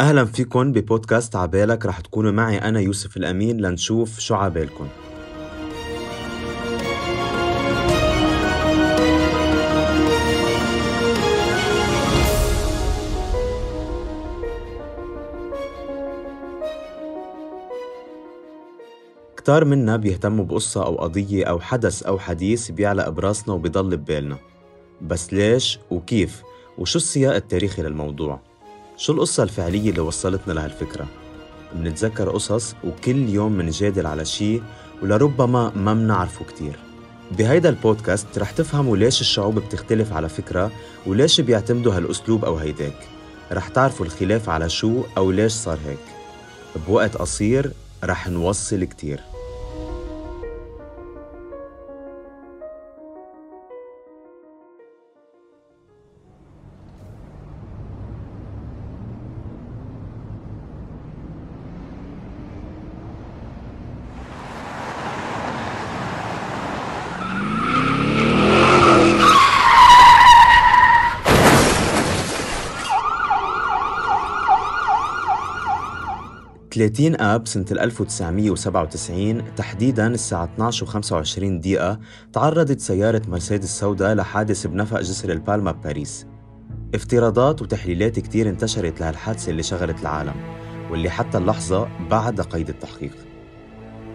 أهلا فيكم ببودكاست عبالك. رح تكونوا معي أنا يوسف الأمين لنشوف شو عبالكم. كتار منا بيهتموا بقصة أو قضية أو حدث أو حديث بيعلق براسنا وبيضل ببالنا. بس ليش وكيف؟ وشو السياق التاريخي للموضوع؟ شو القصة الفعلية اللي وصلتنا لهالفكرة منتذكر قصص وكل يوم منجادل على شي ولربما ما منعرفه كتير. بهيدا البودكاست رح تفهموا ليش الشعوب بتختلف على فكرة وليش بيعتمدوا هالأسلوب أو هيداك رح تعرفوا الخلاف على شو أو ليش صار هيك. بوقت قصير رح نوصل كتير. 30 آب سنة 1997 تحديدا الساعة 12 و25 دقيقة تعرضت سيارة مرسيدس سوداء لحادث بنفق جسر البالما بباريس. افتراضات وتحليلات كتير انتشرت لهالحادثة اللي شغلت العالم واللي حتى اللحظة بعد قيد التحقيق.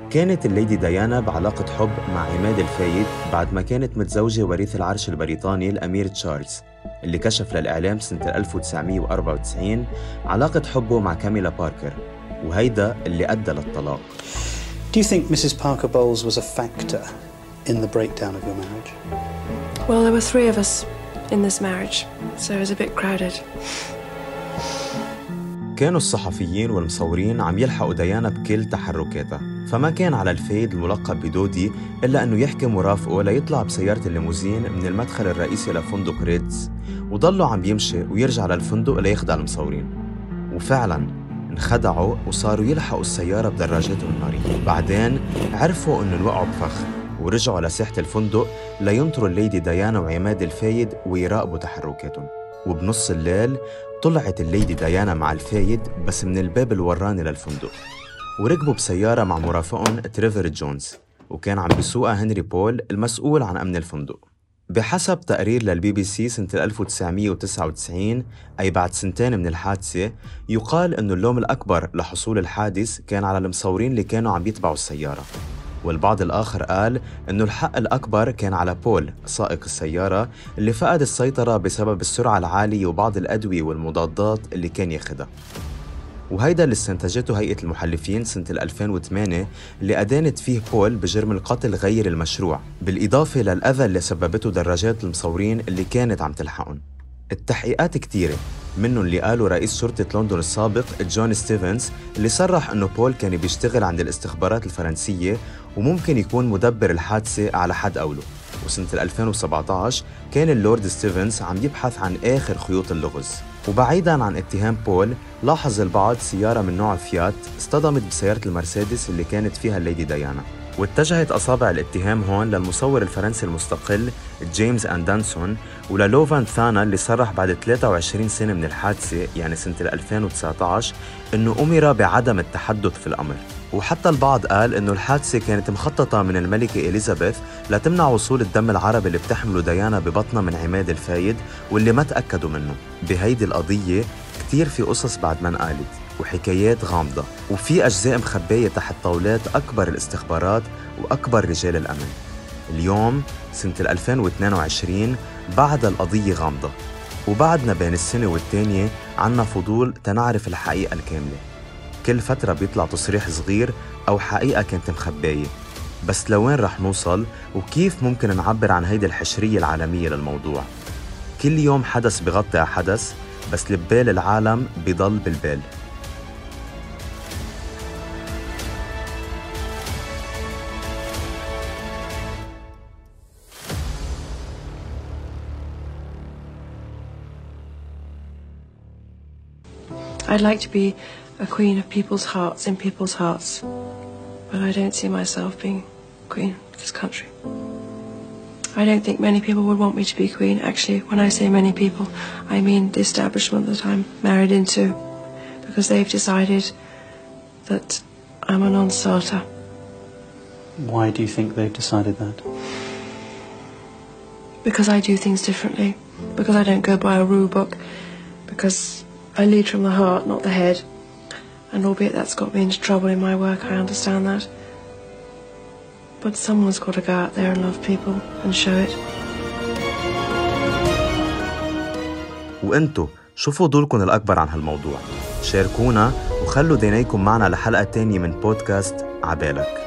كانت الليدي ديانا بعلاقة حب مع عماد الفايد بعد ما كانت متزوجة وريث العرش البريطاني الأمير تشارلز اللي كشف للإعلام سنة 1994 علاقة حبه مع كاميلا باركر. وهيدا اللي أدى للطلاق Do you think Mrs. Parker Bowles was a factor in the breakdown of your marriage? Well, there were three of us in this marriage, so it was a bit crowded. كانوا الصحفيين والمصورين عم يلحقوا ديانا بكل تحركاتها فما كان على الفايد الملقب بدودي إلا أنه يحكي مرافقه ليطلع بسيارة الليموزين من المدخل الرئيسي لفندق ريتز وضلوا عم يمشي ويرجع للفندق ليخدع المصورين وفعلا انخدعوا وصاروا يلحقوا السيارة بدراجاتهم النارية. بعدين عرفوا إنه وقعوا بفخ ورجعوا لساحة الفندق لينطروا الليدي ديانا وعماد الفايد ويراقبوا تحركاتهم. وبنص الليل طلعت الليدي ديانا مع الفايد بس من الباب الوراني للفندق. وركبوا بسيارة مع مرافقهم تريفر جونز وكان عم بيسوقها هنري بول المسؤول عن أمن الفندق. بحسب تقرير للبي بي سي سنة 1999 أي بعد سنتين من الحادثة يقال أنه اللوم الأكبر لحصول الحادث كان على المصورين اللي كانوا عم يتبعوا السيارة. والبعض الآخر قال أنه الحق الأكبر كان على بول سائق السيارة اللي فقد السيطرة بسبب السرعة العالية وبعض الأدوية والمضادات اللي كان ياخدها. وهيدا اللي استنتجته هيئة المحلفين سنة 2008 اللي أدانت فيه بول بجرم القتل غير المشروع بالإضافة للأذى اللي سببته دراجات المصورين اللي كانت عم تلحقهم. التحقيقات كتيرة منهم اللي قالوا رئيس شرطة لندن السابق جون ستيفنز اللي صرح أنه بول كان بيشتغل عند الاستخبارات الفرنسية وممكن يكون مدبر الحادثة على حد قوله وسنة 2017 كان اللورد ستيفنز عم يبحث عن آخر خيوط اللغز. وبعيدا عن اتهام بول لاحظ البعض سيارة من نوع فيات اصطدمت بسيارة المرسيدس اللي كانت فيها الليدي ديانا. واتجهت أصابع الاتهام هون للمصور الفرنسي المستقل جيمس أندانسون ولو فان ثان اللي صرح بعد 23 سنة من الحادثة يعني سنة 2019 إنه أمر بعدم التحدث في الأمر. وحتى البعض قال إنه الحادثة كانت مخططة من الملكة إليزابيث لتمنع وصول الدم العربي اللي بتحمله ديانا ببطنها من عماد الفايد واللي ما تأكدوا منه. بهيدي القضية كتير في قصص بعد ما انقالت وحكايات غامضة وفي أجزاء مخبية تحت طاولات أكبر الاستخبارات وأكبر رجال الأمن. اليوم سنة 2022 بعد القضية غامضة. وبعدنا بين السنة والتانية عنا فضول تنعرف الحقيقة الكاملة. كل فترة بيطلع تصريح صغير أو حقيقة كانت مخباية بس لوين رح نوصل وكيف ممكن نعبر عن هيدي الحشرية العالمية للموضوع؟ كل يوم حدث بغطي حدث بس البال العالم بضل بالبال. I'd like to be a queen of people's hearts in people's hearts, but I don't see myself being queen of this country. I don't think many people would want me to be queen. Actually, when I say many people, I mean the establishment that I'm married into, because they've decided that I'm a non-starter. Why do you think they've decided that? Because I do things differently. Because I don't go by a rule book. Because I lead from the heart, not the head. And albeit that's got me into trouble in my work, I understand that. But someone's got to go out there and love people and show it. وانتو شو فضولكم الأكبر عن هالموضوع؟ شاركونا وخلوا دينيكم معنا لحلقة تانية من بودكاست عبالك